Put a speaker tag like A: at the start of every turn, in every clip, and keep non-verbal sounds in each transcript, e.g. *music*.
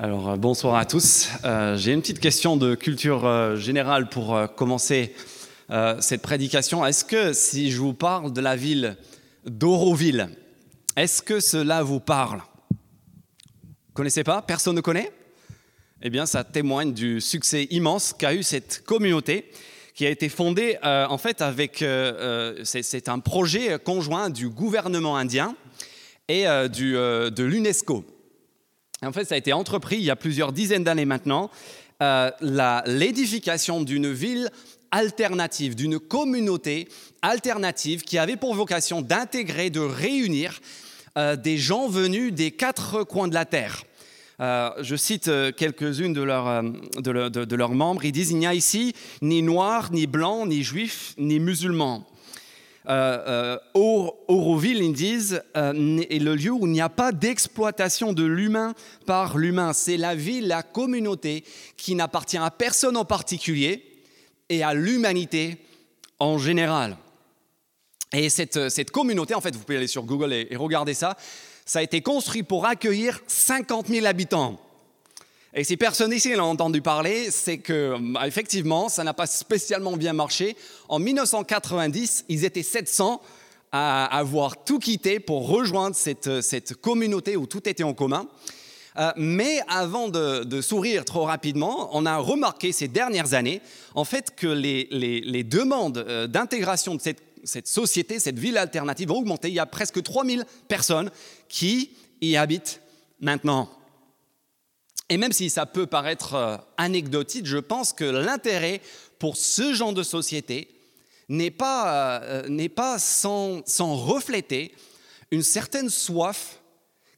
A: Alors, euh, bonsoir à tous. Euh, J'ai une petite question de culture euh, générale pour commencer cette prédication. Est-ce que si je vous parle de la ville d'Auroville, est-ce que cela vous parle? Connaissez pas? Personne ne connaît? Eh bien, ça témoigne du succès immense qu'a eu cette communauté qui a été fondée en fait avec. c'est- un projet conjoint du gouvernement indien et de l'UNESCO. En fait, ça a été entrepris il y a plusieurs dizaines d'années maintenant, euh, l'édification d'une ville alternative, d'une communauté alternative qui avait pour vocation d'intégrer, de réunir euh, des gens venus des quatre coins de la terre. Euh, je cite quelques-unes de leurs membres. Ils disent, il n'y a ici ni noirs, ni blancs, ni juifs, ni musulmans. Euh, euh, Aur- Auroville, ils disent, euh, est le lieu où il n'y a pas d'exploitation de l'humain par l'humain. C'est la ville, la communauté qui n'appartient à personne en particulier et à l'humanité en général. Et cette, cette communauté, en fait, vous pouvez aller sur Google et, et regarder ça, ça a été construit pour accueillir 50 000 habitants. Et si personne ici l'a entendu parler, c'est que bah, effectivement, ça n'a pas spécialement bien marché. En 1990, ils étaient 700 à avoir tout quitté pour rejoindre cette, communauté où tout était en commun. Euh, mais avant de, sourire trop rapidement, on a remarqué ces dernières années, en fait, que les demandes euh, d'intégration de cette, cette société, cette ville alternative, ont augmenté. Il y a presque 3000 personnes qui y habitent maintenant. Et même si ça peut paraître euh, anecdotique, je pense que l'intérêt pour ce genre de société n'est pas, euh, pas sans, sans refléter une certaine soif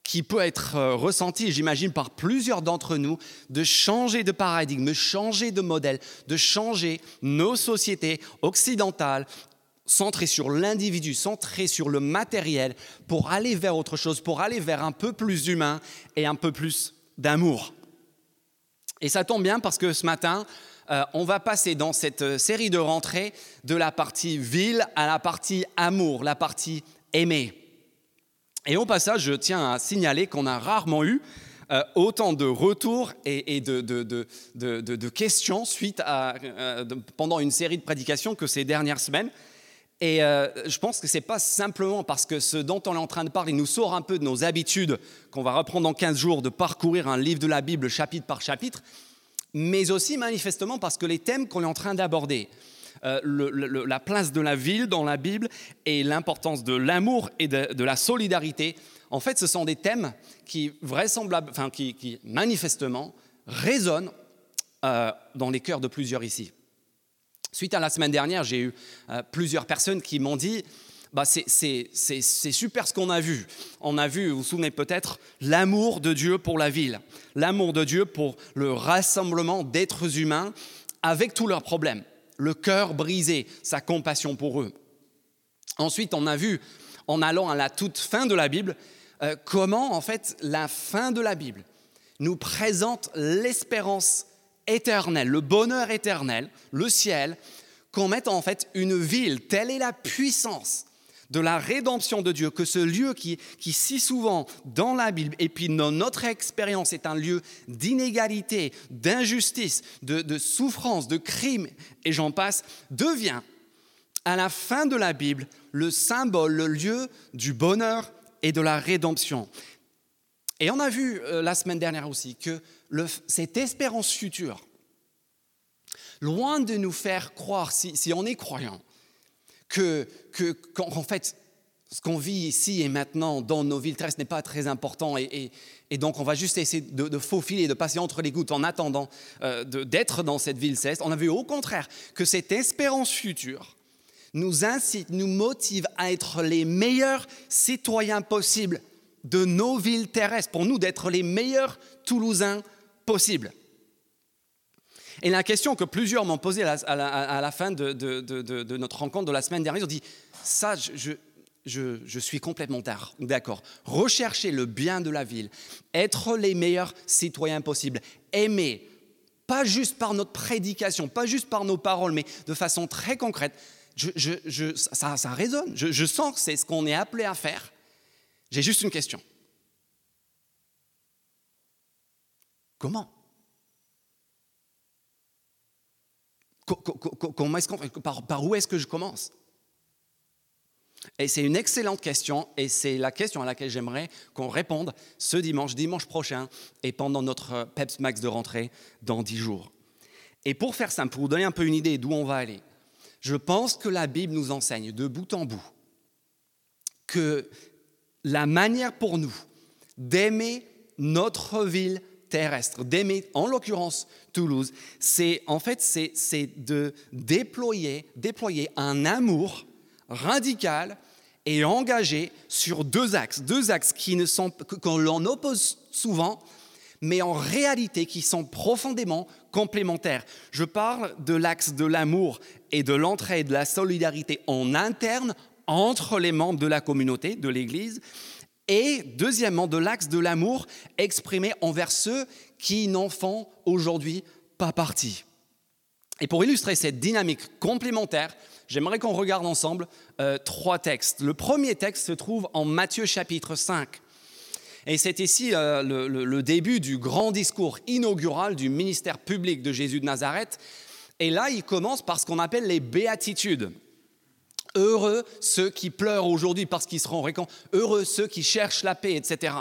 A: qui peut être euh, ressentie, j'imagine, par plusieurs d'entre nous, de changer de paradigme, de changer de modèle, de changer nos sociétés occidentales centrées sur l'individu, centrées sur le matériel, pour aller vers autre chose, pour aller vers un peu plus humain et un peu plus d'amour. Et ça tombe bien parce que ce matin, euh, on va passer dans cette euh, série de rentrées de la partie ville à la partie amour, la partie aimé. Et au passage, je tiens à signaler qu'on a rarement eu euh, autant de retours et, de, questions suite à, pendant une série de prédications que ces dernières semaines. Et euh, je pense que ce n'est pas simplement parce que ce dont on est en train de parler nous sort un peu de nos habitudes, qu'on va reprendre dans 15 jours, de parcourir un livre de la Bible chapitre par chapitre, mais aussi manifestement parce que les thèmes qu'on est en train d'aborder, euh, la place de la ville dans la Bible et l'importance de l'amour et de, la solidarité, en fait, ce sont des thèmes qui, enfin, qui manifestement résonnent euh, dans les cœurs de plusieurs ici. Suite à la semaine dernière, j'ai eu euh, plusieurs personnes qui m'ont dit bah, c'est- super ce qu'on a vu. On a vu, vous vous souvenez peut-être, l'amour de Dieu pour la ville, l'amour de Dieu pour le rassemblement d'êtres humains avec tous leurs problèmes, le cœur brisé, sa compassion pour eux. Ensuite, on a vu, en allant à la toute fin de la Bible, euh, comment, en fait, la fin de la Bible nous présente l'espérance éternelle, le bonheur éternel, le ciel, qu'on mette en fait une ville. Telle est la puissance de la rédemption de Dieu, que ce lieu qui, qui si souvent dans la Bible, et puis dans notre expérience, est un lieu d'inégalité, d'injustice, de, de souffrance, de crime, et j'en passe, devient à la fin de la Bible le symbole, le lieu du bonheur et de la rédemption. Et on a vu euh, la semaine dernière aussi que cette espérance future, loin de nous faire croire, si, on est croyant, que, que fait, ce qu'on vit ici et maintenant dans nos villes terrestres n'est pas très important et, et- donc on va juste essayer de, faufiler, de passer entre les gouttes en attendant euh, d'être dans cette ville céleste. On a vu au contraire que cette espérance future nous incite, nous motive à être les meilleurs citoyens possibles de nos villes terrestres, pour nous d'être les meilleurs Toulousains possibles. Et la question que plusieurs m'ont posée à la, fin de, notre rencontre de la semaine dernière, ils ont dit, ça, je, suis complètement d'accord. Rechercher le bien de la ville, être les meilleurs citoyens possibles, aimer, pas juste par notre prédication, pas juste par nos paroles, mais de façon très concrète, ça, ça résonne. Je sens que c'est ce qu'on est appelé à faire. J'ai juste une question. Comment? Par, où est-ce que je commence? Et c'est une excellente question, et c'est la question à laquelle j'aimerais qu'on réponde ce dimanche, dimanche prochain, et pendant notre PEPS Max de rentrée dans dix jours. Et pour faire simple, pour vous donner un peu une idée d'où on va aller, je pense que la Bible nous enseigne de bout en bout que la manière pour nous d'aimer notre ville terrestre, d'aimer en l'occurrence Toulouse, c'est en fait c'est de déployer, déployer un amour radical et engagé sur deux axes, deux axes qui ne sont qu'on l'on oppose souvent, mais en réalité qui sont profondément complémentaires. Je parle de l'axe de l'amour et de l'entraide, de la solidarité en interne entre les membres de la communauté, de l'Église, et deuxièmement de l'axe de l'amour exprimé envers ceux qui n'en font aujourd'hui pas partie. Et pour illustrer cette dynamique complémentaire, j'aimerais qu'on regarde ensemble euh, trois textes. Le premier texte se trouve en Matthieu chapitre 5. Et c'est ici euh, le, début du grand discours inaugural du ministère public de Jésus de Nazareth. Et là, il commence par ce qu'on appelle les béatitudes. Heureux ceux qui pleurent aujourd'hui parce qu'ils seront récompensés. Heureux ceux qui cherchent la paix, etc.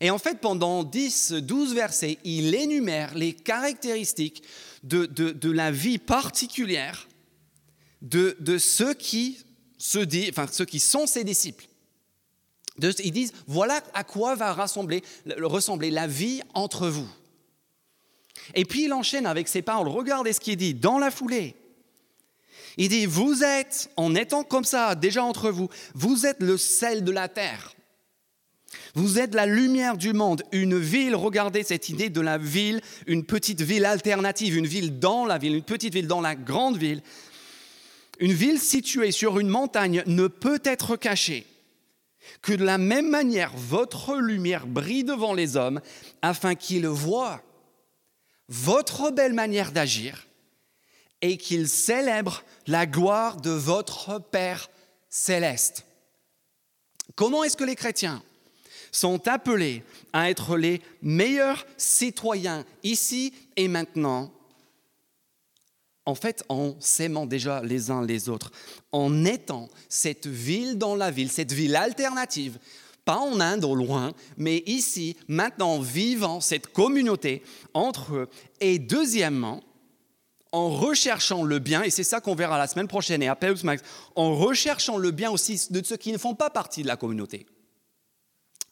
A: Et en fait, pendant 10, 12 versets, il énumère les caractéristiques de, la vie particulière de, ceux, qui se enfin, ceux qui sont ses disciples. ils disent, voilà à quoi va ressembler la vie entre vous. Et puis il enchaîne avec ces paroles. Regardez ce qu'il dit dans la foulée. Il dit, vous êtes, en étant comme ça, déjà entre vous, vous êtes le sel de la terre. Vous êtes la lumière du monde, une ville, regardez cette idée de la ville, une petite ville alternative, une ville dans la ville, une petite ville dans la grande ville. Une ville située sur une montagne ne peut être cachée. Que de la même manière, votre lumière brille devant les hommes afin qu'ils voient votre belle manière d'agir et qu'ils célèbrent la gloire de votre Père céleste. Comment est-ce que les chrétiens sont appelés à être les meilleurs citoyens ici et maintenant, en fait en s'aimant déjà les uns les autres, en étant cette ville dans la ville, cette ville alternative, pas en Inde au loin, mais ici, maintenant, vivant cette communauté entre eux. Et deuxièmement, en recherchant le bien, et c'est ça qu'on verra la semaine prochaine et à Max, en recherchant le bien aussi de ceux qui ne font pas partie de la communauté.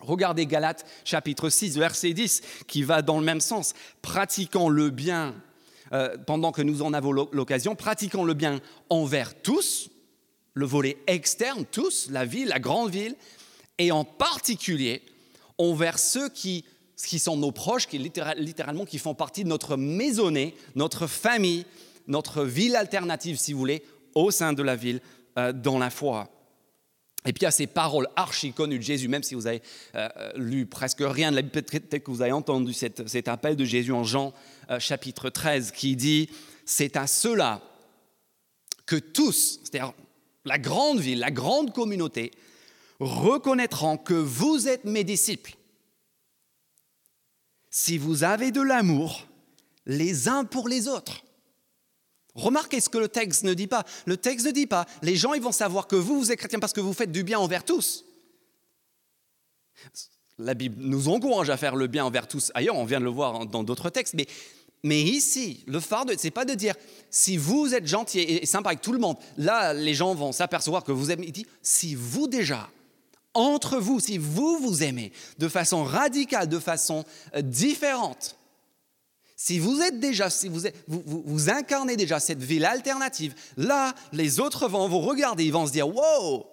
A: Regardez Galates chapitre 6, verset 10, qui va dans le même sens. Pratiquant le bien, euh, pendant que nous en avons l'occasion, pratiquant le bien envers tous, le volet externe, tous, la ville, la grande ville, et en particulier envers ceux qui, qui sont nos proches, qui littéralement qui font partie de notre maisonnée, notre famille, notre ville alternative, si vous voulez, au sein de la ville, euh, dans la foi. Et puis a ces paroles archi connues de Jésus, même si vous avez euh, euh, lu presque rien de la Bible, peut-être que vous avez entendu cet, appel de Jésus en Jean chapitre 13 qui dit, c'est à cela que tous, c'est-à-dire la grande ville, la grande communauté, reconnaîtront que vous êtes mes disciples. Si vous avez de l'amour les uns pour les autres. Remarquez ce que le texte ne dit pas. Le texte ne dit pas, les gens vont savoir que vous, êtes chrétien parce que vous faites du bien envers tous. La Bible nous encourage à faire le bien envers tous. Ailleurs, on vient de le voir dans d'autres textes. Mais, ici, le fardeau, ce n'est pas de dire si vous êtes gentil et sympa avec tout le monde, là, les gens vont s'apercevoir que vous aimez. Il dit si vous déjà, entre vous, si vous vous aimez de façon radicale, de façon euh, différente, si vous êtes déjà, si vous, vous, incarnez déjà cette ville alternative, là, les autres vont vous regarder, ils vont se dire, wow,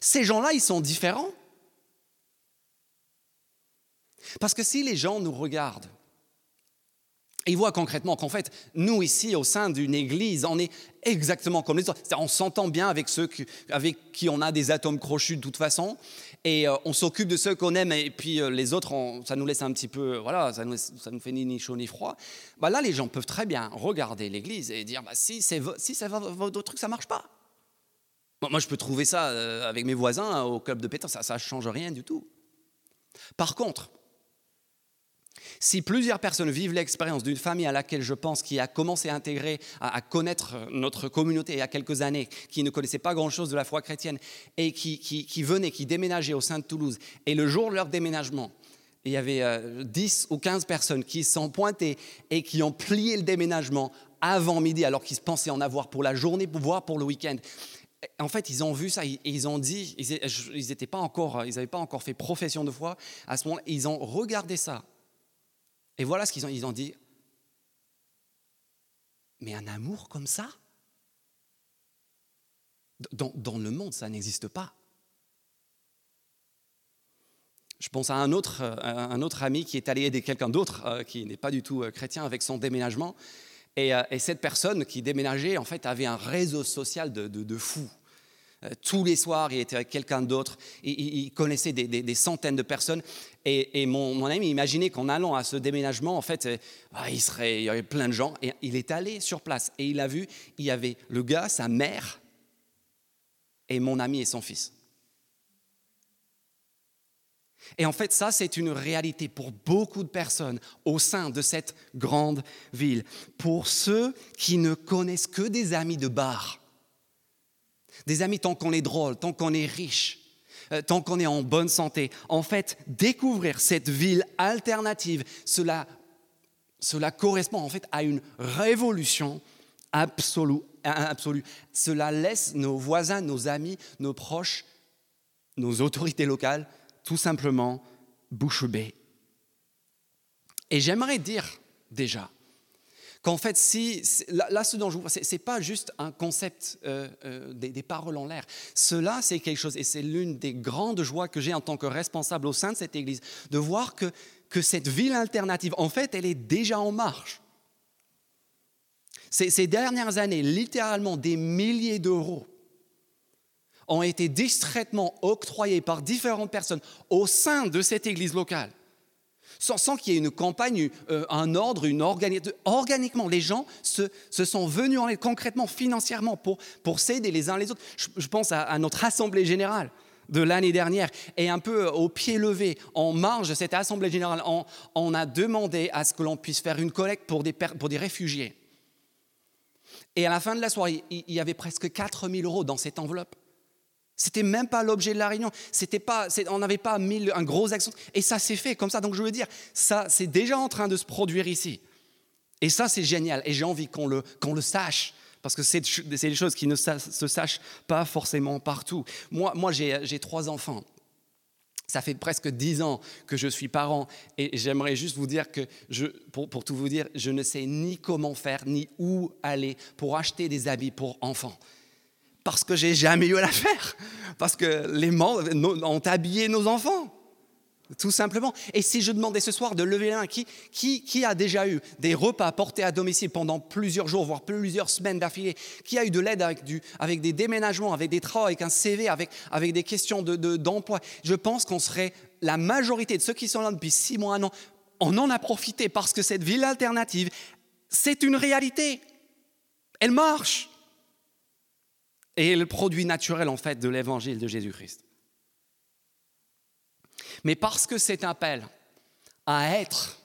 A: ces gens-là, ils sont différents. Parce que si les gens nous regardent, ils voient concrètement qu'en fait, nous ici, au sein d'une église, on est exactement comme les autres. On s'entend bien avec ceux avec qui on a des atomes crochus de toute façon et euh, on s'occupe de ceux qu'on aime et puis euh, les autres, ça nous laisse un petit peu, voilà, ça nous, ça nous fait ni, chaud ni froid. Bah là, les gens peuvent très bien regarder l'Église et dire, bah, si c'est si votre truc, ça marche pas. Moi, je peux trouver ça euh, avec mes voisins au club de pétanque, ça ne change rien du tout. Par contre, Si plusieurs personnes vivent l'expérience d'une famille à laquelle je pense qui a commencé à intégrer, à, connaître notre communauté il y a quelques années, qui ne connaissait pas grand-chose de la foi chrétienne et qui, qui, venaient, qui au sein de Toulouse, et le jour de leur déménagement, il y avait 10 euh, ou 15 personnes qui sont pointées et qui ont plié le déménagement avant midi alors qu'ils pensaient en avoir pour la journée, voire pour le week-end. En fait, ils ont vu ça et ils ont dit, ils n'avaient pas encore, pas encore fait profession de foi à ce moment-là. Ils ont regardé ça et voilà ce qu'ils ont, ont dit. Mais un amour comme ça? Dans, le monde, ça n'existe pas. Je pense à un autre, euh, ami qui est allé aider quelqu'un d'autre euh, qui n'est pas du tout euh, chrétien avec son déménagement. Et, cette personne qui déménageait, en fait, avait un réseau social de, fous. Tous les soirs, il était avec quelqu'un d'autre. Il, connaissait des, centaines de personnes. Et, mon, ami imaginait qu'en allant à ce déménagement, en fait, ah, il, il y avait plein de gens. Et il est allé sur place et il a vu, il y avait le gars, sa mère, et mon ami et son fils. Et en fait, ça, c'est une réalité pour beaucoup de personnes au sein de cette grande ville. Pour ceux qui ne connaissent que des amis de bar, des amis tant qu'on est drôle, tant qu'on est riche, euh, tant qu'on est en bonne santé. En fait, découvrir cette ville alternative, cela, cela correspond en fait à une révolution absolue, absolue. Cela laisse nos voisins, nos amis, nos proches, nos autorités locales tout simplement bouche bée. Et j'aimerais dire déjà qu'en fait, si là, ce dont je vous c'est pas juste un concept euh, euh, des, paroles en l'air. Cela, c'est quelque chose, et c'est l'une des grandes joies que j'ai en tant que responsable au sein de cette Église, de voir que, que cette ville alternative, en fait, elle est déjà en marche. Ces, ces dernières années, littéralement des milliers d'euros ont été distraitement octroyés par différentes personnes au sein de cette église locale, sans, qu'il y ait une campagne, euh, un ordre, une organisation. Organiquement, les gens se, sont venus en concrètement, financièrement, pour, s'aider les uns les autres. Je, pense à, notre assemblée générale de l'année dernière et un peu au pied levé, en marge de cette assemblée générale, on, a demandé à ce que l'on puisse faire une collecte pour des, pour des réfugiés. Et à la fin de la soirée, il y avait presque 4000 euros dans cette enveloppe. C'était même pas l'objet de la réunion. C'était pas, on n'avait pas mis un gros accent. Et ça s'est fait comme ça. Donc je veux dire, ça, c'est déjà en train de se produire ici. Et ça, c'est génial. Et j'ai envie qu'on le, qu'on le sache. Parce que c'est des choses qui ne se sachent pas forcément partout. Moi, moi j'ai trois enfants. Ça fait presque dix ans que je suis parent et j'aimerais juste vous dire que, je, pour, pour, tout vous dire, je ne sais ni comment faire ni où aller pour acheter des habits pour enfants parce que j'ai jamais eu à la faire, parce que les membres ont habillé nos enfants, tout simplement. Et si je demandais ce soir de lever la main, qui, qui, a déjà eu des repas portés à domicile pendant plusieurs jours, voire plusieurs semaines d'affilée Qui a eu de l'aide avec, avec des déménagements, avec des travaux, avec un CV, avec, avec des questions d'emploi de, Je pense qu'on serait la majorité de ceux qui sont là depuis six mois, un an, on en a profité parce que cette ville alternative, c'est une réalité. Elle marche et le produit naturel en fait de l'évangile de Jésus-Christ. Mais parce que c'est un appel à être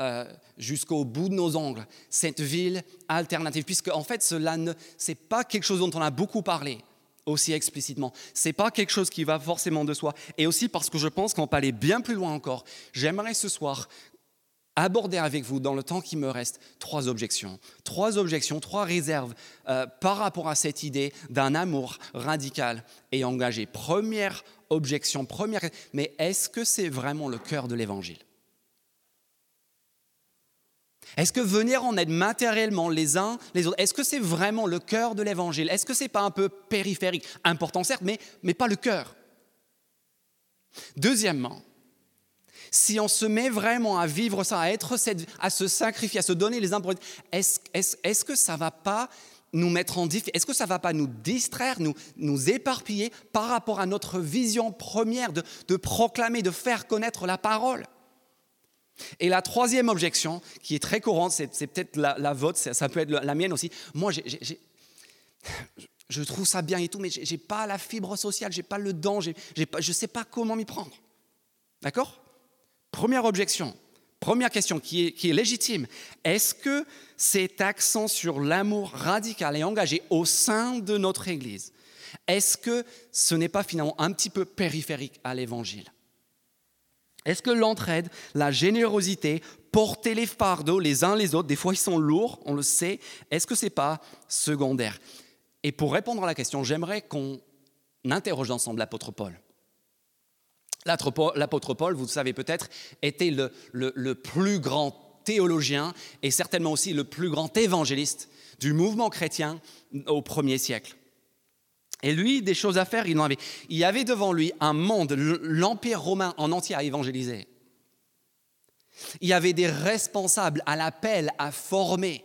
A: euh, jusqu'au bout de nos ongles cette ville alternative, puisque en fait cela ne c'est pas quelque chose dont on a beaucoup parlé aussi explicitement. C'est pas quelque chose qui va forcément de soi. Et aussi parce que je pense qu'on peut aller bien plus loin encore. J'aimerais ce soir aborder avec vous dans le temps qui me reste trois objections. Trois objections, trois réserves euh, par rapport à cette idée d'un amour radical et engagé. Première objection, première, mais est-ce que c'est vraiment le cœur de l'évangile? Est-ce que venir en aide matériellement les uns les autres, est-ce que c'est vraiment le cœur de l'évangile? Est-ce que c'est pas un peu périphérique? Important certes, mais, mais pas le cœur. Deuxièmement, si on se met vraiment à vivre ça, à, être à se sacrifier, à se donner les uns pour est-ce est, que ça va pas nous mettre en difficulté Est-ce que ça va pas nous distraire, nous, nous éparpiller par rapport à notre vision première de, de proclamer, de faire connaître la parole? Et la troisième objection, qui est très courante, c'est peut-être la, vôtre, ça, peut être la mienne aussi. Moi, je trouve ça bien et tout, mais je n'ai pas la fibre sociale, je n'ai pas le don, je ne sais pas comment m'y prendre. D'accord? Première objection. Première question qui est, légitime. Est-ce que cet accent sur l'amour radical et engagé au sein de notre Église, est-ce que ce n'est pas finalement un petit peu périphérique à l'Évangile? Est-ce que l'entraide, la générosité, porter les fardeaux les uns les autres, des fois ils sont lourds, on le sait, est-ce que ce n'est pas secondaire? Et pour répondre à la question, j'aimerais qu'on interroge ensemble l'apôtre Paul. L'apôtre Paul, vous le savez peut-être, était le, plus grand théologien et certainement aussi le plus grand évangéliste du mouvement chrétien au premier siècle. Et lui, des choses à faire, il en avait. Il y avait devant lui un monde, l'Empire romain en entier à évangéliser. Il y avait des responsables à l'appel, à former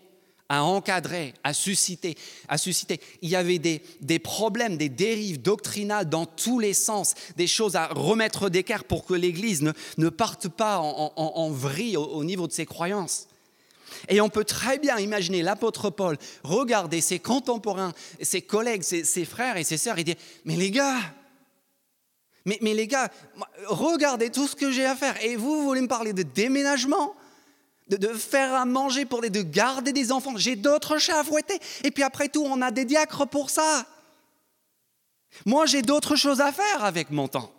A: à encadrer, à susciter, à susciter. Il y avait des, problèmes, des dérives doctrinales dans tous les sens, des choses à remettre d'équerre pour que l'Église ne, parte pas en, vrille au, niveau de ses croyances. Et on peut très bien imaginer l'apôtre Paul regarder ses contemporains, ses collègues, ses, frères et ses sœurs et dire, mais les gars, mais, mais les gars, regardez tout ce que j'ai à faire. Et vous, vous voulez me parler de déménagement? De, faire à manger pour les, de garder des enfants. J'ai d'autres chats à fouetter. Et puis après tout, on a des diacres pour ça. Moi, j'ai d'autres choses à faire avec mon temps.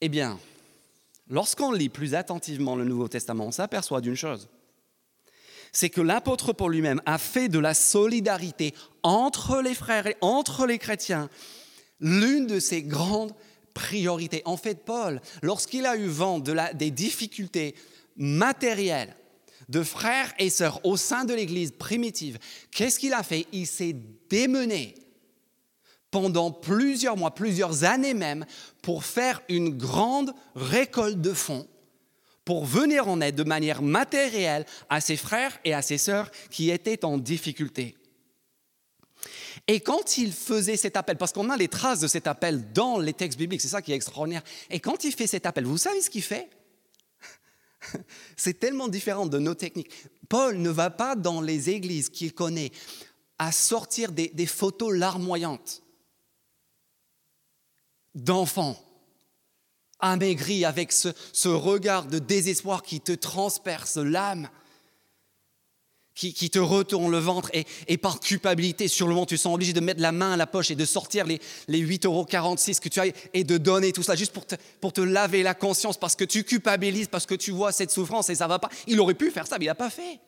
A: Eh bien, lorsqu'on lit plus attentivement le Nouveau Testament, on s'aperçoit d'une chose. C'est que l'apôtre Paul lui-même a fait de la solidarité entre les frères et entre les chrétiens l'une de ses grandes priorité. En fait, Paul, lorsqu'il a eu vent des difficultés matérielles de frères et sœurs au sein de l'Église primitive, qu'est-ce qu'il a fait? Il s'est démené pendant plusieurs mois, plusieurs années même, pour faire une grande récolte de fonds pour venir en aide de manière matérielle à ses frères et à ses sœurs qui étaient en difficulté. Et quand il faisait cet appel, parce qu'on a les traces de cet appel dans les textes bibliques, c'est ça qui est extraordinaire, et quand il fait cet appel, vous savez ce qu'il fait? *laughs* C'est tellement différent de nos techniques. Paul ne va pas dans les églises qu'il connaît à sortir des, photos larmoyantes d'enfants amaigris avec ce regard de désespoir qui te transperce l'âme qui, te retourne le ventre et, par culpabilité, sur le moment, tu sens obligé de mettre la main à la poche et de sortir les, les 8,46 euros que tu as et de donner tout ça juste pour te, pour te laver la conscience parce que tu culpabilises, parce que tu vois cette souffrance et ça va pas. Il aurait pu faire ça, mais il n'a pas fait.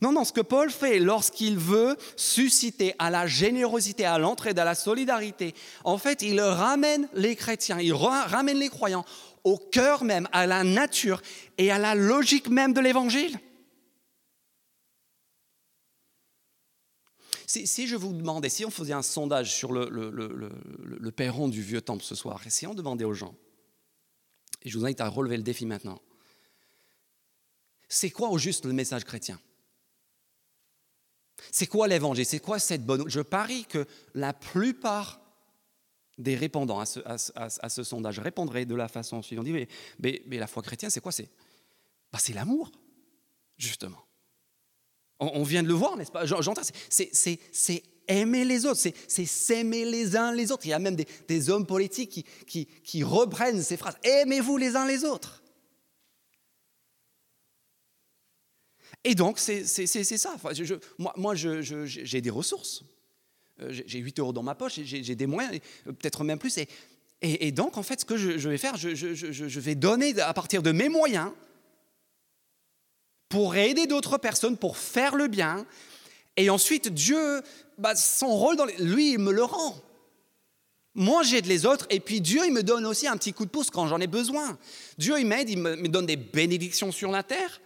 A: Non, non, ce que Paul fait lorsqu'il veut susciter à la générosité, à l'entraide, à la solidarité, en fait, il ramène les chrétiens, il ramène les croyants au cœur même, à la nature et à la logique même de l'évangile. Si, je vous demandais, si on faisait un sondage sur le, perron du vieux temple ce soir, et si on demandait aux gens, et je vous invite à relever le défi maintenant, c'est quoi au juste le message chrétien? C'est quoi l'évangile? C'est quoi cette bonne... Je parie que la plupart des répondants à ce, sondage répondraient de la façon suivante. On dit, mais, la foi chrétienne, c'est quoi? C'est bah, l'amour, justement. On, vient de le voir, n'est-ce pas? J'entends, c'est aimer les autres, c'est s'aimer les uns les autres. Il y a même des, hommes politiques qui, reprennent ces phrases. Aimez-vous les uns les autres? Et donc, c'est ça. moi, moi j'ai des ressources. Euh, j'ai 8 euros dans ma poche, j'ai des moyens, peut-être même plus. Et, donc, en fait, ce que je, vais faire, je vais donner à partir de mes moyens pour aider d'autres personnes, pour faire le bien. Et ensuite, Dieu, bah, son rôle, dans lui, il me le rend. Moi, j'aide les autres, et puis Dieu, il me donne aussi un petit coup de pouce quand j'en ai besoin. Dieu, il m'aide, il me donne des bénédictions sur la terre,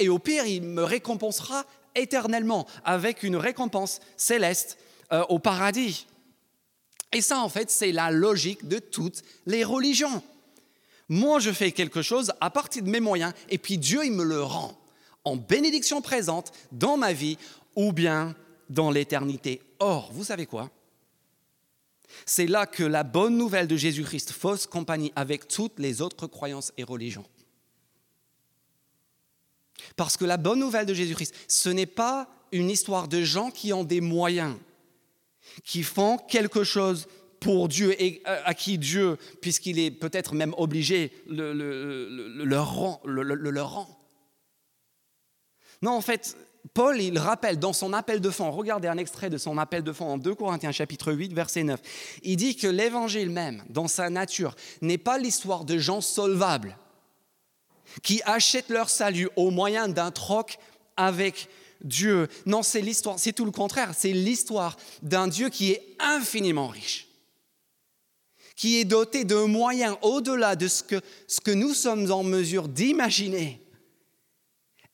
A: et au pire, il me récompensera éternellement avec une récompense céleste euh, au paradis. Et ça, en fait, c'est la logique de toutes les religions. Moi, je fais quelque chose à partir de mes moyens, et puis Dieu, il me le rend en bénédiction présente dans ma vie ou bien dans l'éternité. Or, vous savez quoi? C'est là que la bonne nouvelle de Jésus-Christ fausse compagnie avec toutes les autres croyances et religions. Parce que la bonne nouvelle de Jésus-Christ, ce n'est pas une histoire de gens qui ont des moyens, qui font quelque chose pour Dieu et à qui Dieu, puisqu'il est peut-être même obligé, le, le, leur rend. Non, en fait, Paul, il rappelle dans son appel de fond, regardez un extrait de son appel de fond en 2 Corinthiens chapitre 8, verset 9. Il dit que l'évangile même, dans sa nature, n'est pas l'histoire de gens solvables qui achètent leur salut au moyen d'un troc avec Dieu. Non, c'est l'histoire, c'est tout le contraire, c'est l'histoire d'un Dieu qui est infiniment riche, qui est doté de moyens au-delà de ce que, ce que nous sommes en mesure d'imaginer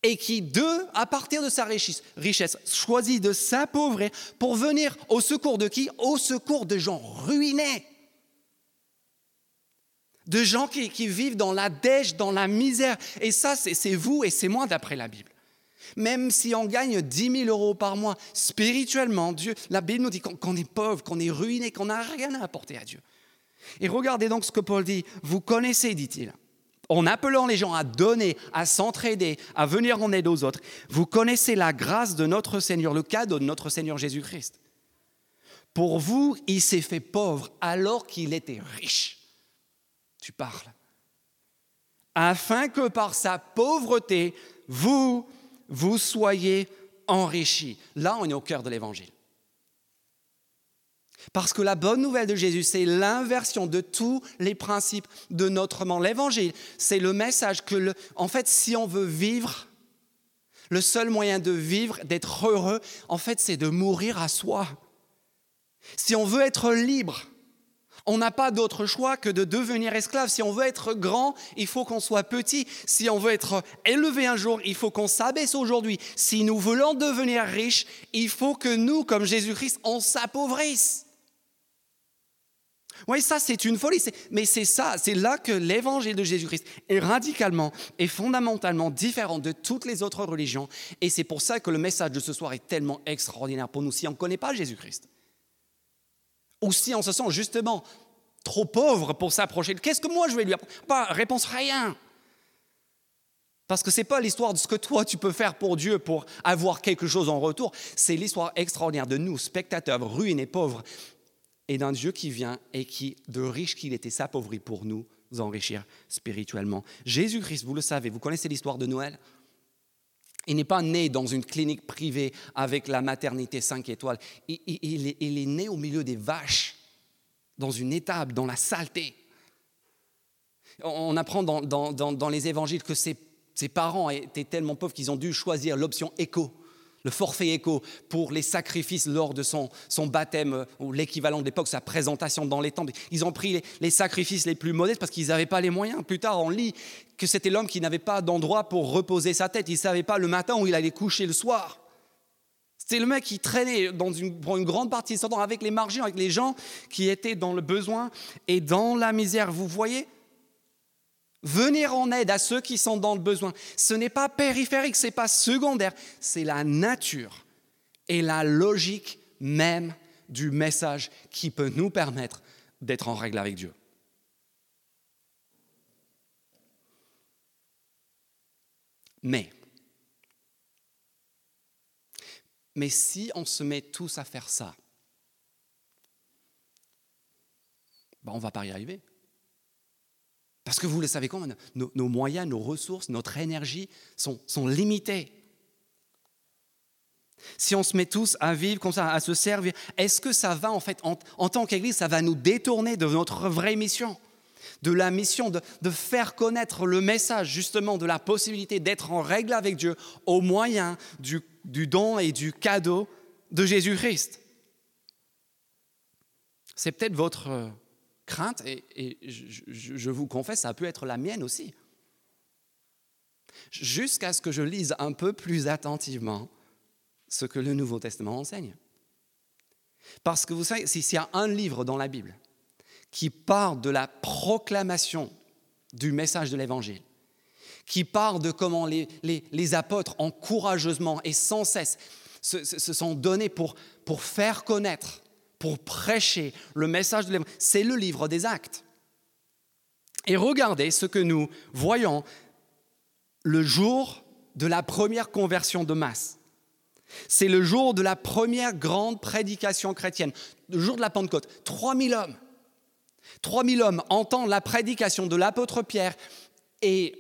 A: et qui, de, à partir de sa richesse, richesse, choisit de s'appauvrir pour venir au secours de qui? Au secours de gens ruinés. De gens qui, qui vivent dans la dèche, dans la misère. Et ça, c'est vous et c'est moi d'après la Bible. Même si on gagne 10 000 euros par mois, spirituellement, Dieu, la Bible nous dit qu'on est pauvre, qu'on est ruiné, qu'on n'a rien à apporter à Dieu. Et regardez donc ce que Paul dit. Vous connaissez, dit-il, en appelant les gens à donner, à s'entraider, à venir en aide aux autres, vous connaissez la grâce de notre Seigneur, le cadeau de notre Seigneur Jésus-Christ. Pour vous, il s'est fait pauvre alors qu'il était riche. Tu parles. Afin que par sa pauvreté, vous, vous soyez enrichis. Là, on est au cœur de l'Évangile. Parce que la bonne nouvelle de Jésus, c'est l'inversion de tous les principes de notre monde. L'évangile, c'est le message que, en fait, si on veut vivre, le seul moyen de vivre, d'être heureux, en fait, c'est de mourir à soi. Si on veut être libre, on n'a pas d'autre choix que de devenir esclave. Si on veut être grand, il faut qu'on soit petit. Si on veut être élevé un jour, il faut qu'on s'abaisse aujourd'hui. Si nous voulons devenir riches, il faut que nous, comme Jésus-Christ, on s'appauvrisse. Oui, ça c'est une folie, mais c'est ça, c'est là que l'évangile de Jésus-Christ est radicalement et fondamentalement différent de toutes les autres religions. Et c'est pour ça que le message de ce soir est tellement extraordinaire pour nous si on ne connaît pas Jésus-Christ. Ou si on se sent justement trop pauvre pour s'approcher. Qu'est-ce que moi je vais lui apprendre? Pas réponse rien. Parce que ce n'est pas l'histoire de ce que toi tu peux faire pour Dieu pour avoir quelque chose en retour. C'est l'histoire extraordinaire de nous, spectateurs ruinés, pauvres, et d'un Dieu qui vient et qui, de riche qu'il était, s'appauvrit pour nous enrichir spirituellement. Jésus-Christ, vous le savez, vous connaissez l'histoire de Noël? Il n'est pas né dans une clinique privée avec la maternité 5 étoiles. Il, est, né au milieu des vaches, dans une étable, dans la saleté. On apprend dans, les évangiles que ses, ses, parents étaient tellement pauvres qu'ils ont dû choisir l'option éco le forfait écho pour les sacrifices lors de son, baptême, euh, ou l'équivalent de l'époque, sa présentation dans les temples. Ils ont pris les, sacrifices les plus modestes parce qu'ils n'avaient pas les moyens. Plus tard, on lit que c'était l'homme qui n'avait pas d'endroit pour reposer sa tête. Il ne savait pas le matin où il allait coucher le soir. C'était le mec qui traînait dans une, pour une grande partie de son temps avec les margins, avec les gens qui étaient dans le besoin et dans la misère. Vous voyez Venir en aide à ceux qui sont dans le besoin, ce n'est pas périphérique, ce n'est pas secondaire, c'est la nature et la logique même du message qui peut nous permettre d'être en règle avec Dieu. Mais, mais si on se met tous à faire ça, ben on ne va pas y arriver. Parce que vous le savez comment, nos, moyens, nos ressources, notre énergie sont, limités. Si on se met tous à vivre comme ça, à se servir, est-ce que ça va en fait, en, tant qu'Église, ça va nous détourner de notre vraie mission? De la mission de, faire connaître le message justement de la possibilité d'être en règle avec Dieu au moyen du don et du cadeau de Jésus-Christ? C'est peut-être votre crainte, et, je, vous confesse, ça peut être la mienne aussi. Jusqu'à ce que je lise un peu plus attentivement ce que le Nouveau Testament enseigne. Parce que vous savez, s'il y a un livre dans la Bible qui parle de la proclamation du message de l'Évangile, qui parle de comment les, apôtres, en courageusement et sans cesse, se, sont donnés pour faire connaître pour prêcher le message de l'évangile. C'est le livre des actes. Et regardez ce que nous voyons le jour de la première conversion de masse. C'est le jour de la première grande prédication chrétienne, le jour de la Pentecôte. 3000 hommes. 3000 hommes entendent la prédication de l'apôtre Pierre et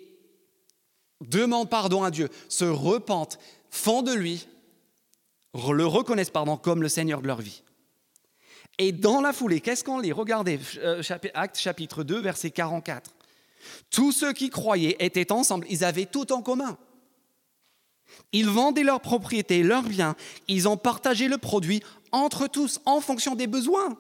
A: demandent pardon à Dieu, se repentent, font de lui, le reconnaissent pardon, comme le Seigneur de leur vie. Et dans la foulée, qu'est-ce qu'on lit? Regardez, euh, Acte chapitre 2, verset 44. Tous ceux qui croyaient étaient ensemble, ils avaient tout en commun. Ils vendaient leurs propriétés, leurs biens, ils ont partagé le produit entre tous en fonction des besoins.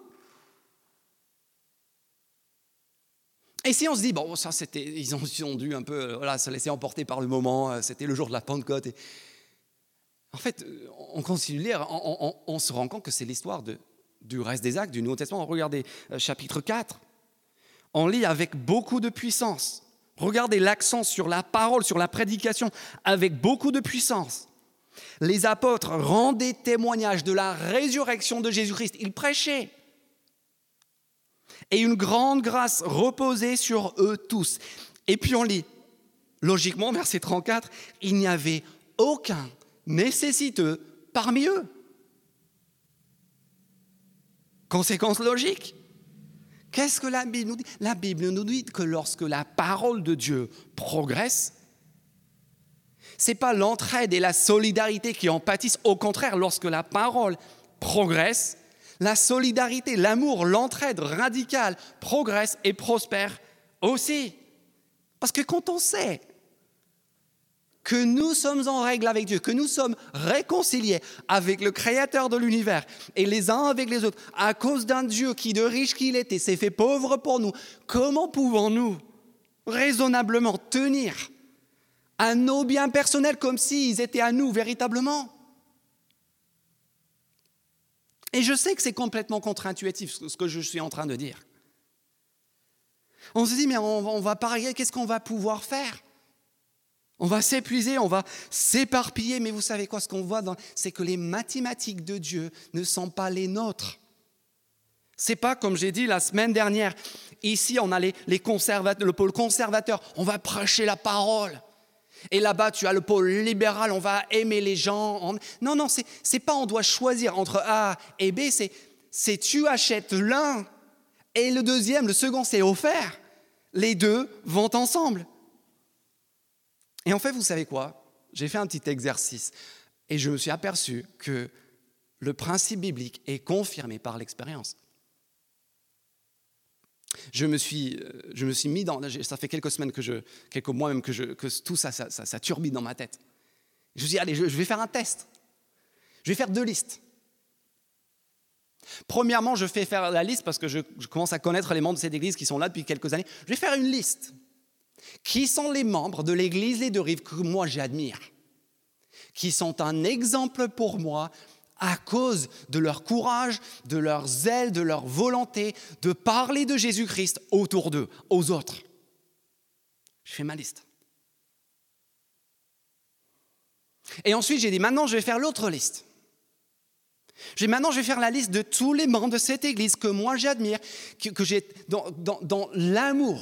A: Et si on se dit, bon, ça c'était, ils ont, dû un peu euh, voilà, se laisser emporter par le moment, euh, c'était le jour de la Pentecôte. En fait, on continue on, on, se rend compte que c'est l'histoire du reste des actes du Nouveau Testament. Regardez chapitre 4. On lit avec beaucoup de puissance. Regardez l'accent sur la parole, sur la prédication, avec beaucoup de puissance. Les apôtres rendaient témoignage de la résurrection de Jésus-Christ. Ils prêchaient. Et une grande grâce reposait sur eux tous. Et puis on lit, logiquement, verset 34, il n'y avait aucun nécessiteux parmi eux. Conséquence logique. Qu'est-ce que la Bible nous dit? La Bible nous dit que lorsque la parole de Dieu progresse, ce n'est pas l'entraide et la solidarité qui en pâtissent. Au contraire, lorsque la parole progresse, la solidarité, l'amour, l'entraide radicale progresse et prospère aussi. Parce que quand on sait que nous sommes en règle avec Dieu, que nous sommes réconciliés avec le Créateur de l'univers et les uns avec les autres, à cause d'un Dieu qui, de riche qu'il était, s'est fait pauvre pour nous, comment pouvons-nous raisonnablement tenir à nos biens personnels comme s'ils étaient à nous véritablement? Et je sais que c'est complètement contre-intuitif ce que je suis en train de dire. On se dit, mais on va parier, qu'est-ce qu'on va pouvoir faire? On va s'épuiser, on va s'éparpiller, mais vous savez quoi, ce qu'on voit, c'est que les mathématiques de Dieu ne sont pas les nôtres. C'est pas comme j'ai dit la semaine dernière. Ici, on a les, conservateurs, le pôle conservateur. On va prêcher la parole. Et là-bas, tu as le pôle libéral. On va aimer les gens. Non, non, c'est, c'est pas on doit choisir entre A et B. C'est, c'est tu achètes l'un et le deuxième, le second, c'est offert. Les deux vont ensemble. Et en fait, vous savez quoi? J'ai fait un petit exercice et je me suis aperçu que le principe biblique est confirmé par l'expérience. Je me, suis, euh, je me suis mis dans. Ça fait quelques semaines que je. quelques mois même que, je, que tout ça ça, ça turbine dans ma tête. Je me suis dit, allez, je, vais faire un test. Je vais faire deux listes. Premièrement, je fais faire la liste parce que je, je commence à connaître les membres de cette église qui sont là depuis quelques années. Je vais faire une liste qui sont les membres de l'Église Les Deux Rives que moi j'admire, qui sont un exemple pour moi à cause de leur courage, de leur zèle, de leur volonté de parler de Jésus-Christ autour d'eux, aux autres? Je fais ma liste. Et ensuite, j'ai dit, maintenant, je vais faire l'autre liste. J'ai maintenant, je vais faire la liste de tous les membres de cette église que moi j'admire, que, j'ai dans, dans l'amour,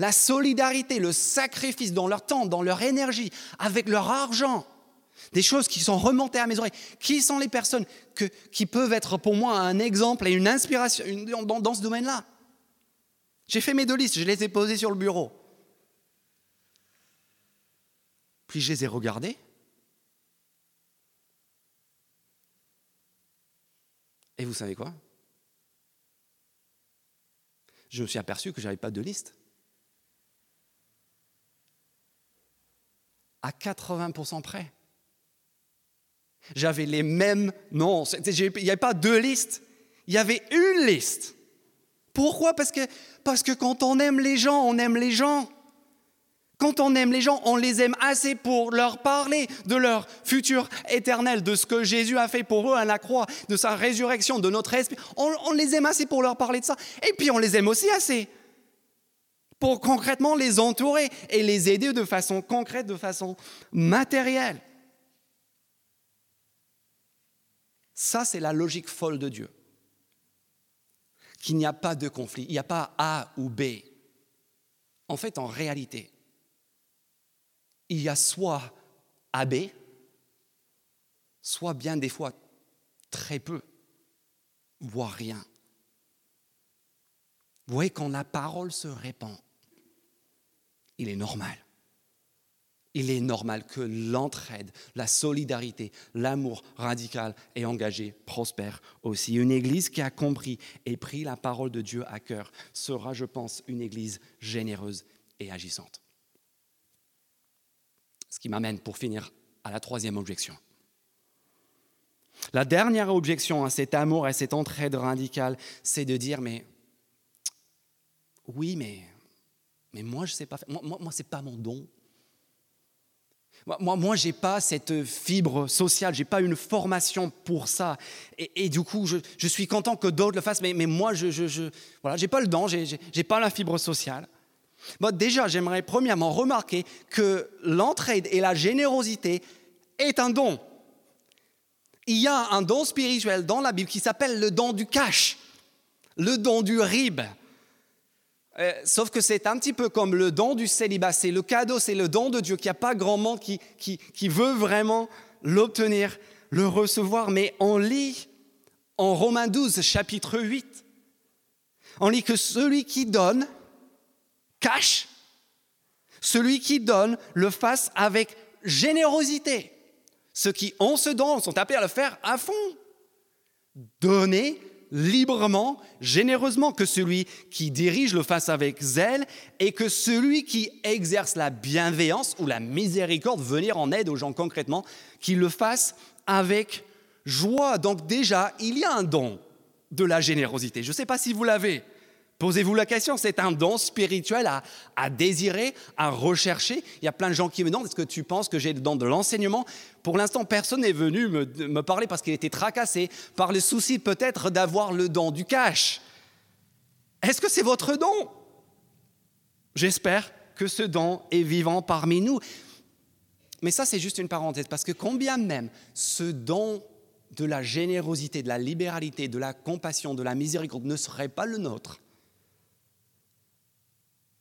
A: la solidarité, le sacrifice dans leur temps, dans leur énergie, avec leur argent, des choses qui sont remontées à mes oreilles. Qui sont les personnes qui peuvent être pour moi un exemple et une inspiration dans, ce domaine-là? J'ai fait mes deux listes, je les ai posées sur le bureau. Puis je les ai regardées. Et vous savez quoi? Je me suis aperçu que je n'avais pas de liste. À 80% près. J'avais les mêmes noms. Il n'y avait pas deux listes, il y avait une liste. Pourquoi? Parce que, quand on aime les gens, on aime les gens. Quand on aime les gens, on les aime assez pour leur parler de leur futur éternel, de ce que Jésus a fait pour eux à la croix, de sa résurrection, de notre esprit. On les aime assez pour leur parler de ça. Et puis on les aime aussi assez pour concrètement les entourer et les aider de façon concrète, de façon matérielle. Ça, c'est la logique folle de Dieu. Qu'il n'y a pas de conflit, il n'y a pas A ou B. En fait, en réalité, il y a soit AB soit bien des fois très peu, voire rien. Vous voyez, quand la parole se répand, il est normal. Il est normal que l'entraide, la solidarité, l'amour radical et engagé prospèrent aussi. Une église qui a compris et pris la parole de Dieu à cœur sera, je pense, une église généreuse et agissante. Ce qui m'amène, pour finir, à la troisième objection. La dernière objection à cet amour et à cette entraide radicale, c'est de dire, mais oui, mais, mais moi, je ne sais pas faire. Moi, moi, ce n'est pas mon don. Moi, moi je n'ai pas cette fibre sociale, je n'ai pas une formation pour ça. Et, du coup, je, suis content que d'autres le fassent, mais, moi, je je, voilà, pas le don, je n'ai pas la fibre sociale. Bon, déjà, j'aimerais premièrement remarquer que l'entraide et la générosité est un don. Il y a un don spirituel dans la Bible qui s'appelle le don du cash, le don du rib. Euh, sauf que c'est un petit peu comme le don du célibat, c'est le cadeau, c'est le don de Dieu, qu'il n'y a pas grand monde qui, qui, veut vraiment l'obtenir, le recevoir. Mais on lit en Romains 12, chapitre 8, on lit que celui qui donne cache, celui qui donne le fasse avec générosité. Ceux qui ont ce don sont appelés à le faire à fond. Donner librement, généreusement, que celui qui dirige le fasse avec zèle et que celui qui exerce la bienveillance ou la miséricorde, venir en aide aux gens concrètement, qu'il le fasse avec joie. Donc déjà, il y a un don de la générosité. Je ne sais pas si vous l'avez. Posez-vous la question, c'est un don spirituel à, désirer, à rechercher. Il y a plein de gens qui me demandent, est-ce que tu penses que j'ai le don de l'enseignement? Pour l'instant, personne n'est venu me, me parler parce qu'il était tracassé par le souci peut-être d'avoir le don du cash. Est-ce que c'est votre don? J'espère que ce don est vivant parmi nous. Mais ça, c'est juste une parenthèse, parce que combien même ce don de la générosité, de la libéralité, de la compassion, de la miséricorde ne serait pas le nôtre,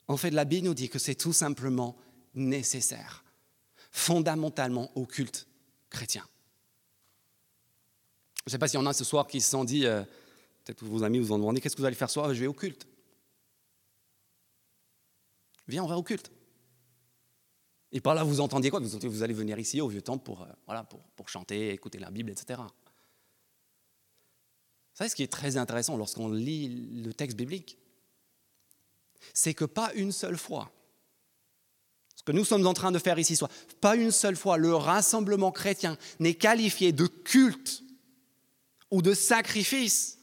A: en fait, la Bible nous dit que c'est tout simplement nécessaire, fondamentalement au culte chrétien. Je ne sais pas s'il y en a ce soir qui se sont dit, euh, peut-être vos amis vous ont demandé, qu'est-ce que vous allez faire ce soir? Je vais au culte. Viens, on va au culte. Et par là, vous entendiez quoi? Vous, allez venir ici au vieux pour, euh, pour, pour chanter, écouter la Bible, etc. Vous savez ce qui est très intéressant lorsqu'on lit le texte biblique? C'est que pas une seule fois, ce que nous sommes en train de faire ici, soit pas une seule fois, le rassemblement chrétien n'est qualifié de culte ou de sacrifice.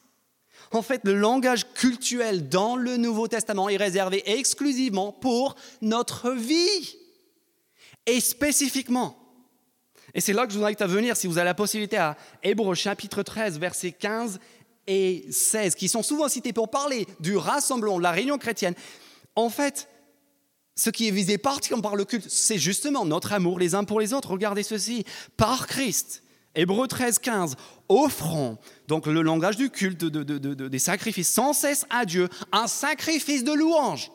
A: En fait, le langage cultuel dans le Nouveau Testament est réservé exclusivement pour notre vie et spécifiquement. Et c'est là que je vous invite à venir, si vous avez la possibilité, à Hébreux chapitre 13, versets 15 et 16, qui sont souvent cités pour parler du rassemblement, de la réunion chrétienne, en fait, ce qui est visé particulièrement par le culte, c'est justement notre amour les uns pour les autres. Regardez ceci, par Christ. Hébreu 13, 15, offrons, donc le langage du culte, des sacrifices, sans cesse à Dieu, un sacrifice de louange.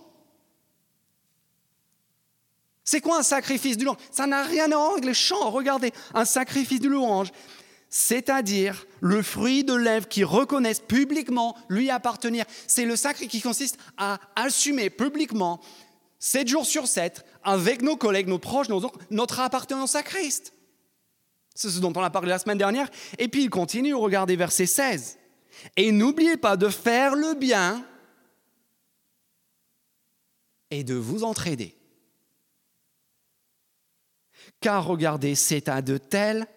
A: C'est quoi un sacrifice de louange? Ça n'a rien à voir avec les chants. Regardez, un sacrifice de louange, c'est-à-dire le fruit de lèvres qui reconnaissent publiquement lui appartenir. C'est le sacré qui consiste à assumer publiquement, sept jours sur sept, avec nos collègues, nos proches, nos notre appartenance à Christ. C'est ce dont on a parlé la semaine dernière. Et puis il continue, regardez verset 16. Et n'oubliez pas de faire le bien et de vous entraider. Car regardez, c'est à de tels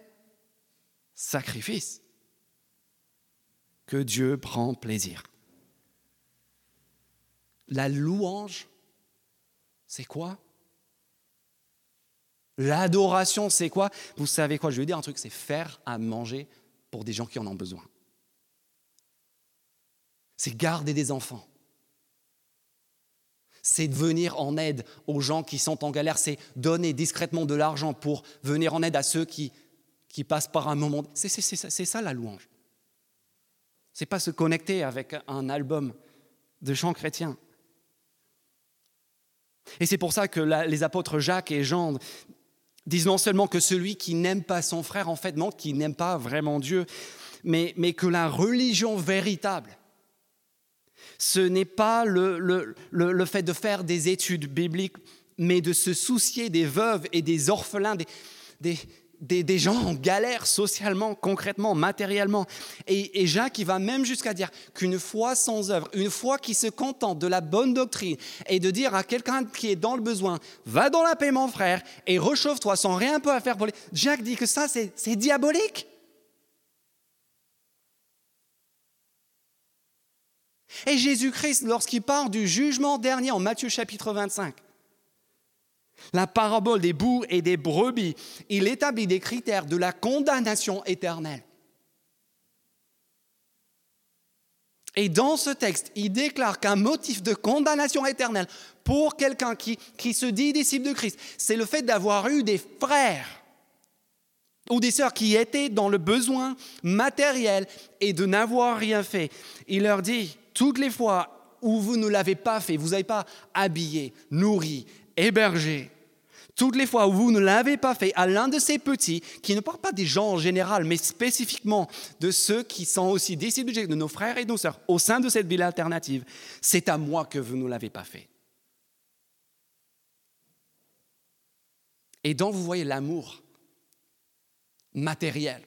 A: sacrifice que Dieu prend plaisir. La louange, c'est quoi? L'adoration, c'est quoi? Vous savez quoi? Je vais dire un truc, c'est faire à manger pour des gens qui en ont besoin. C'est garder des enfants. C'est venir en aide aux gens qui sont en galère. C'est donner discrètement de l'argent pour venir en aide à ceux qui qui passe par un moment. C'est ça la louange. C'est pas se connecter avec un album de chants chrétiens. Et c'est pour ça que les apôtres Jacques et Jean disent non seulement que celui qui n'aime pas son frère, en fait, montre qu'il n'aime pas vraiment Dieu, mais, que la religion véritable, ce n'est pas le, fait de faire des études bibliques, mais de se soucier des veuves et des orphelins, des, des, gens en galère socialement, concrètement, matériellement. Et, Jacques, il va même jusqu'à dire qu'une foi sans œuvre, une foi qui se contente de la bonne doctrine et de dire à quelqu'un qui est dans le besoin, va dans la paix mon frère et rechauffe-toi sans rien peu à faire pour les... Jacques dit que ça, c'est diabolique. Et Jésus-Christ, lorsqu'il parle du jugement dernier en Matthieu chapitre 25, la parabole des bouts et des brebis, il établit des critères de la condamnation éternelle. Et dans ce texte, il déclare qu'un motif de condamnation éternelle pour quelqu'un qui, qui se dit disciple de Christ, c'est le fait d'avoir eu des frères ou des sœurs qui étaient dans le besoin matériel et de n'avoir rien fait. Il leur dit, toutes les fois où vous ne l'avez pas fait, vous n'avez pas habillé, nourri, hébergé, toutes les fois où vous ne l'avez pas fait à l'un de ces petits, qui ne parlent pas des gens en général, mais spécifiquement de ceux qui sont aussi disciples de nos frères et de nos sœurs, au sein de cette ville alternative, c'est à moi que vous ne l'avez pas fait. Et donc vous voyez l'amour matériel.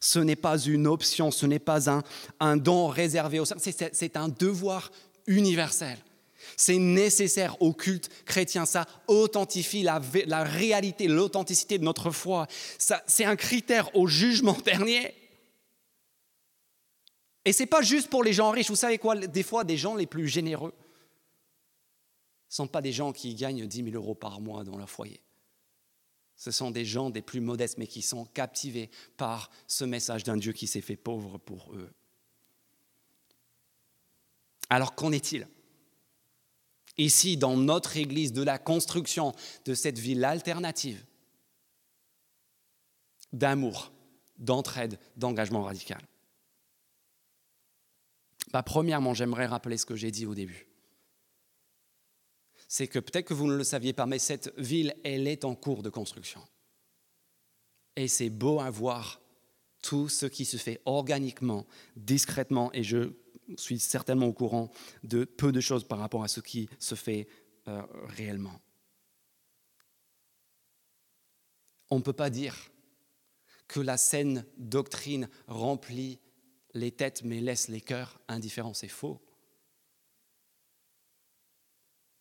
A: Ce n'est pas une option, ce n'est pas un, un don réservé aux c'est un devoir universel. C'est nécessaire au culte chrétien. Ça authentifie la, réalité, l'authenticité de notre foi. C'est un critère au jugement *laughs* dernier. Et ce n'est pas juste pour les gens riches. Vous savez quoi? Des fois, des gens les plus généreux ne sont pas des gens qui gagnent 10 000 euros par mois dans leur foyer. Ce sont des gens des plus modestes, mais qui sont captivés par ce message d'un Dieu qui s'est fait pauvre pour eux. Alors qu'en est-il? Ici dans notre Église, de la construction de cette ville alternative d'amour, d'entraide, d'engagement radical. Bah, premièrement, j'aimerais rappeler ce que j'ai dit au début. C'est que peut-être que vous ne le saviez pas, mais cette ville, elle est en cours de construction. Et c'est beau à voir tout ce qui se fait organiquement, discrètement, et je suis certainement au courant de peu de choses par rapport à ce qui se fait euh, réellement. On ne peut pas dire que la saine doctrine remplit les têtes mais laisse les cœurs indifférents. C'est faux.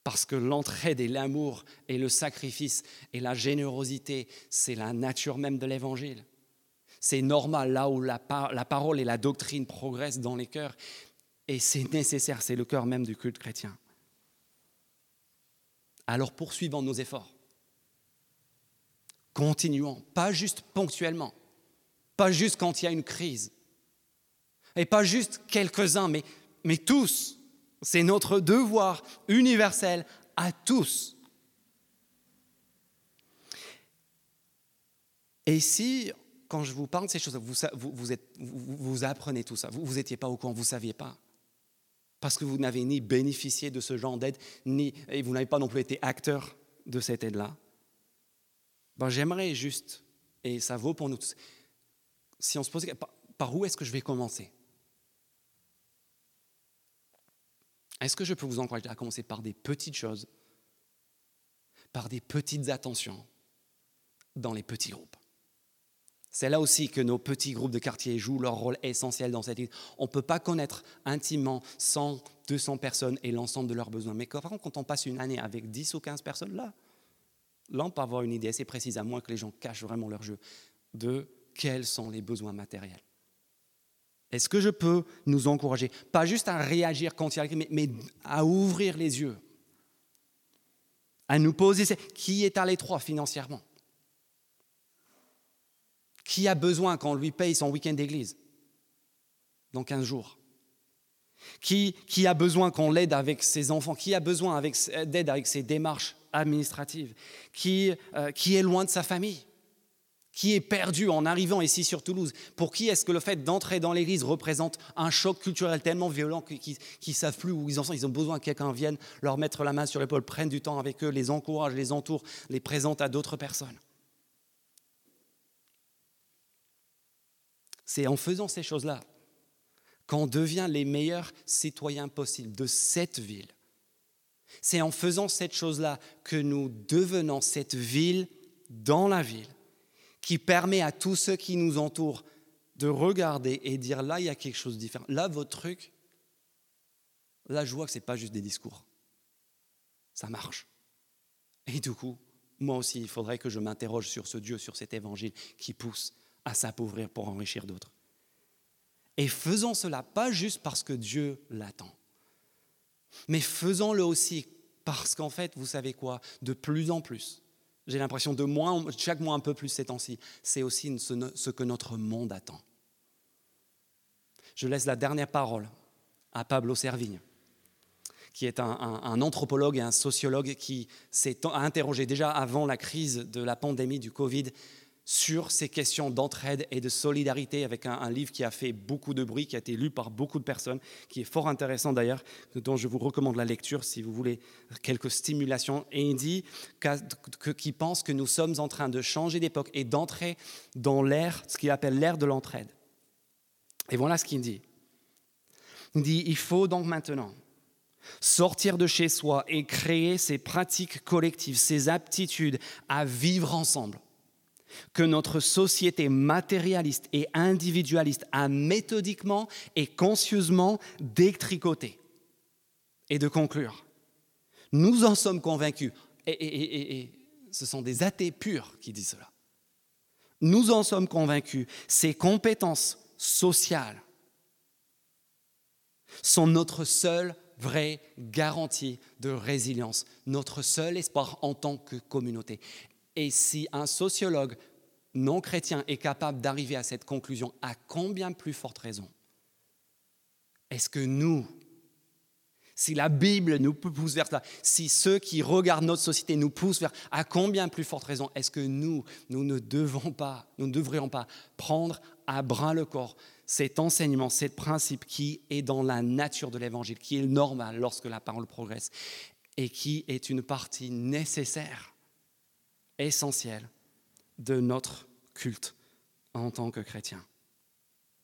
A: Parce que l'entraide et l'amour et le sacrifice et la générosité, c'est la nature même de l'Évangile. C'est normal là où la, la, parole et la doctrine progressent dans les cœurs. Et c'est nécessaire, c'est le cœur même du culte chrétien. Alors poursuivons nos efforts. Continuons, pas juste ponctuellement, pas juste quand il y a une crise, et pas juste quelques-uns, mais, mais tous. C'est notre devoir universel à tous. Et si, quand je vous parle de ces choses, vous, vous, êtes, vous apprenez tout ça, vous n'étiez pas au courant, vous ne saviez pas, parce que vous n'avez ni bénéficié de ce genre d'aide, ni, et vous n'avez pas non plus été acteur de cette aide-là. Ben, J'aimerais juste, et ça vaut pour nous tous, si on se pose, par, par où est-ce que je vais commencer? Est-ce que je peux vous encourager à commencer par des petites choses, par des petites attentions dans les petits groupes? C'est là aussi que nos petits groupes de quartier jouent leur rôle essentiel dans cette vie. On ne peut pas connaître intimement 100, 200 personnes et l'ensemble de leurs besoins. Mais quand on passe une année avec 10 ou 15 personnes, là, là, on peut avoir une idée assez précise, à moins que les gens cachent vraiment leur jeu, de quels sont les besoins matériels. Est-ce que je peux nous encourager, pas juste à réagir quand il y a mais, mais à ouvrir les yeux, à nous poser qui est à l'étroit financièrement? Qui a besoin qu'on lui paye son week-end d'église? Dans 15 jours. Qui, a besoin qu'on l'aide avec ses enfants? Qui a besoin d'aide avec ses démarches administratives? Qui, euh, qui est loin de sa famille? Qui est perdu en arrivant ici sur Toulouse? Pour qui est-ce que le fait d'entrer dans l'église représente un choc culturel tellement violent qu'ils ne savent plus où ils en sont? Ils ont besoin que quelqu'un vienne leur mettre la main sur l'épaule, prenne du temps avec eux, les encourage, les entoure, les présente à d'autres personnes. C'est en faisant ces choses-là qu'on devient les meilleurs citoyens possibles de cette ville. C'est en faisant cette chose-là que nous devenons cette ville dans la ville qui permet à tous ceux qui nous entourent de regarder et dire là, il y a quelque chose de différent. Là, votre truc, là, je vois que ce n'est pas juste des discours. Ça marche. Et du coup, moi aussi, il faudrait que je m'interroge sur ce Dieu, sur cet évangile qui pousse à s'appauvrir pour enrichir d'autres. Et faisons cela pas juste parce que Dieu l'attend, mais faisons-le aussi parce qu'en fait, vous savez quoi, de plus en plus, j'ai l'impression de moins, chaque mois un peu plus ces temps-ci, c'est aussi ce que notre monde attend. Je laisse la dernière parole à Pablo Servigne, qui est un, anthropologue et un sociologue qui s'est interrogé déjà avant la crise de la pandémie du Covid sur ces questions d'entraide et de solidarité avec un, livre qui a fait beaucoup de bruit, qui a été lu par beaucoup de personnes, qui est fort intéressant d'ailleurs, dont je vous recommande la lecture si vous voulez quelques stimulations. Et il dit qu'il pense que nous sommes en train de changer d'époque et d'entrer dans l'ère, ce qu'il appelle l'ère de l'entraide. Et voilà ce qu'il dit. Il dit, il faut donc maintenant sortir de chez soi et créer ces pratiques collectives, ces aptitudes à vivre ensemble que notre société matérialiste et individualiste a méthodiquement et conscieusement détricoté. Et de conclure, nous en sommes convaincus, et, ce sont des athées purs qui disent cela, nous en sommes convaincus, ces compétences sociales sont notre seule vraie garantie de résilience, notre seul espoir en tant que communauté. Et si un sociologue non chrétien est capable d'arriver à cette conclusion, à combien plus forte raison est-ce que nous, si la Bible nous pousse vers cela, si ceux qui regardent notre société nous poussent vers, à combien plus forte raison est-ce que nous, nous ne devons pas, nous ne devrions pas prendre à bras le corps cet enseignement, ce principe qui est dans la nature de l'évangile, qui est normal lorsque la parole progresse et qui est une partie nécessaire essentiel de notre culte en tant que chrétien.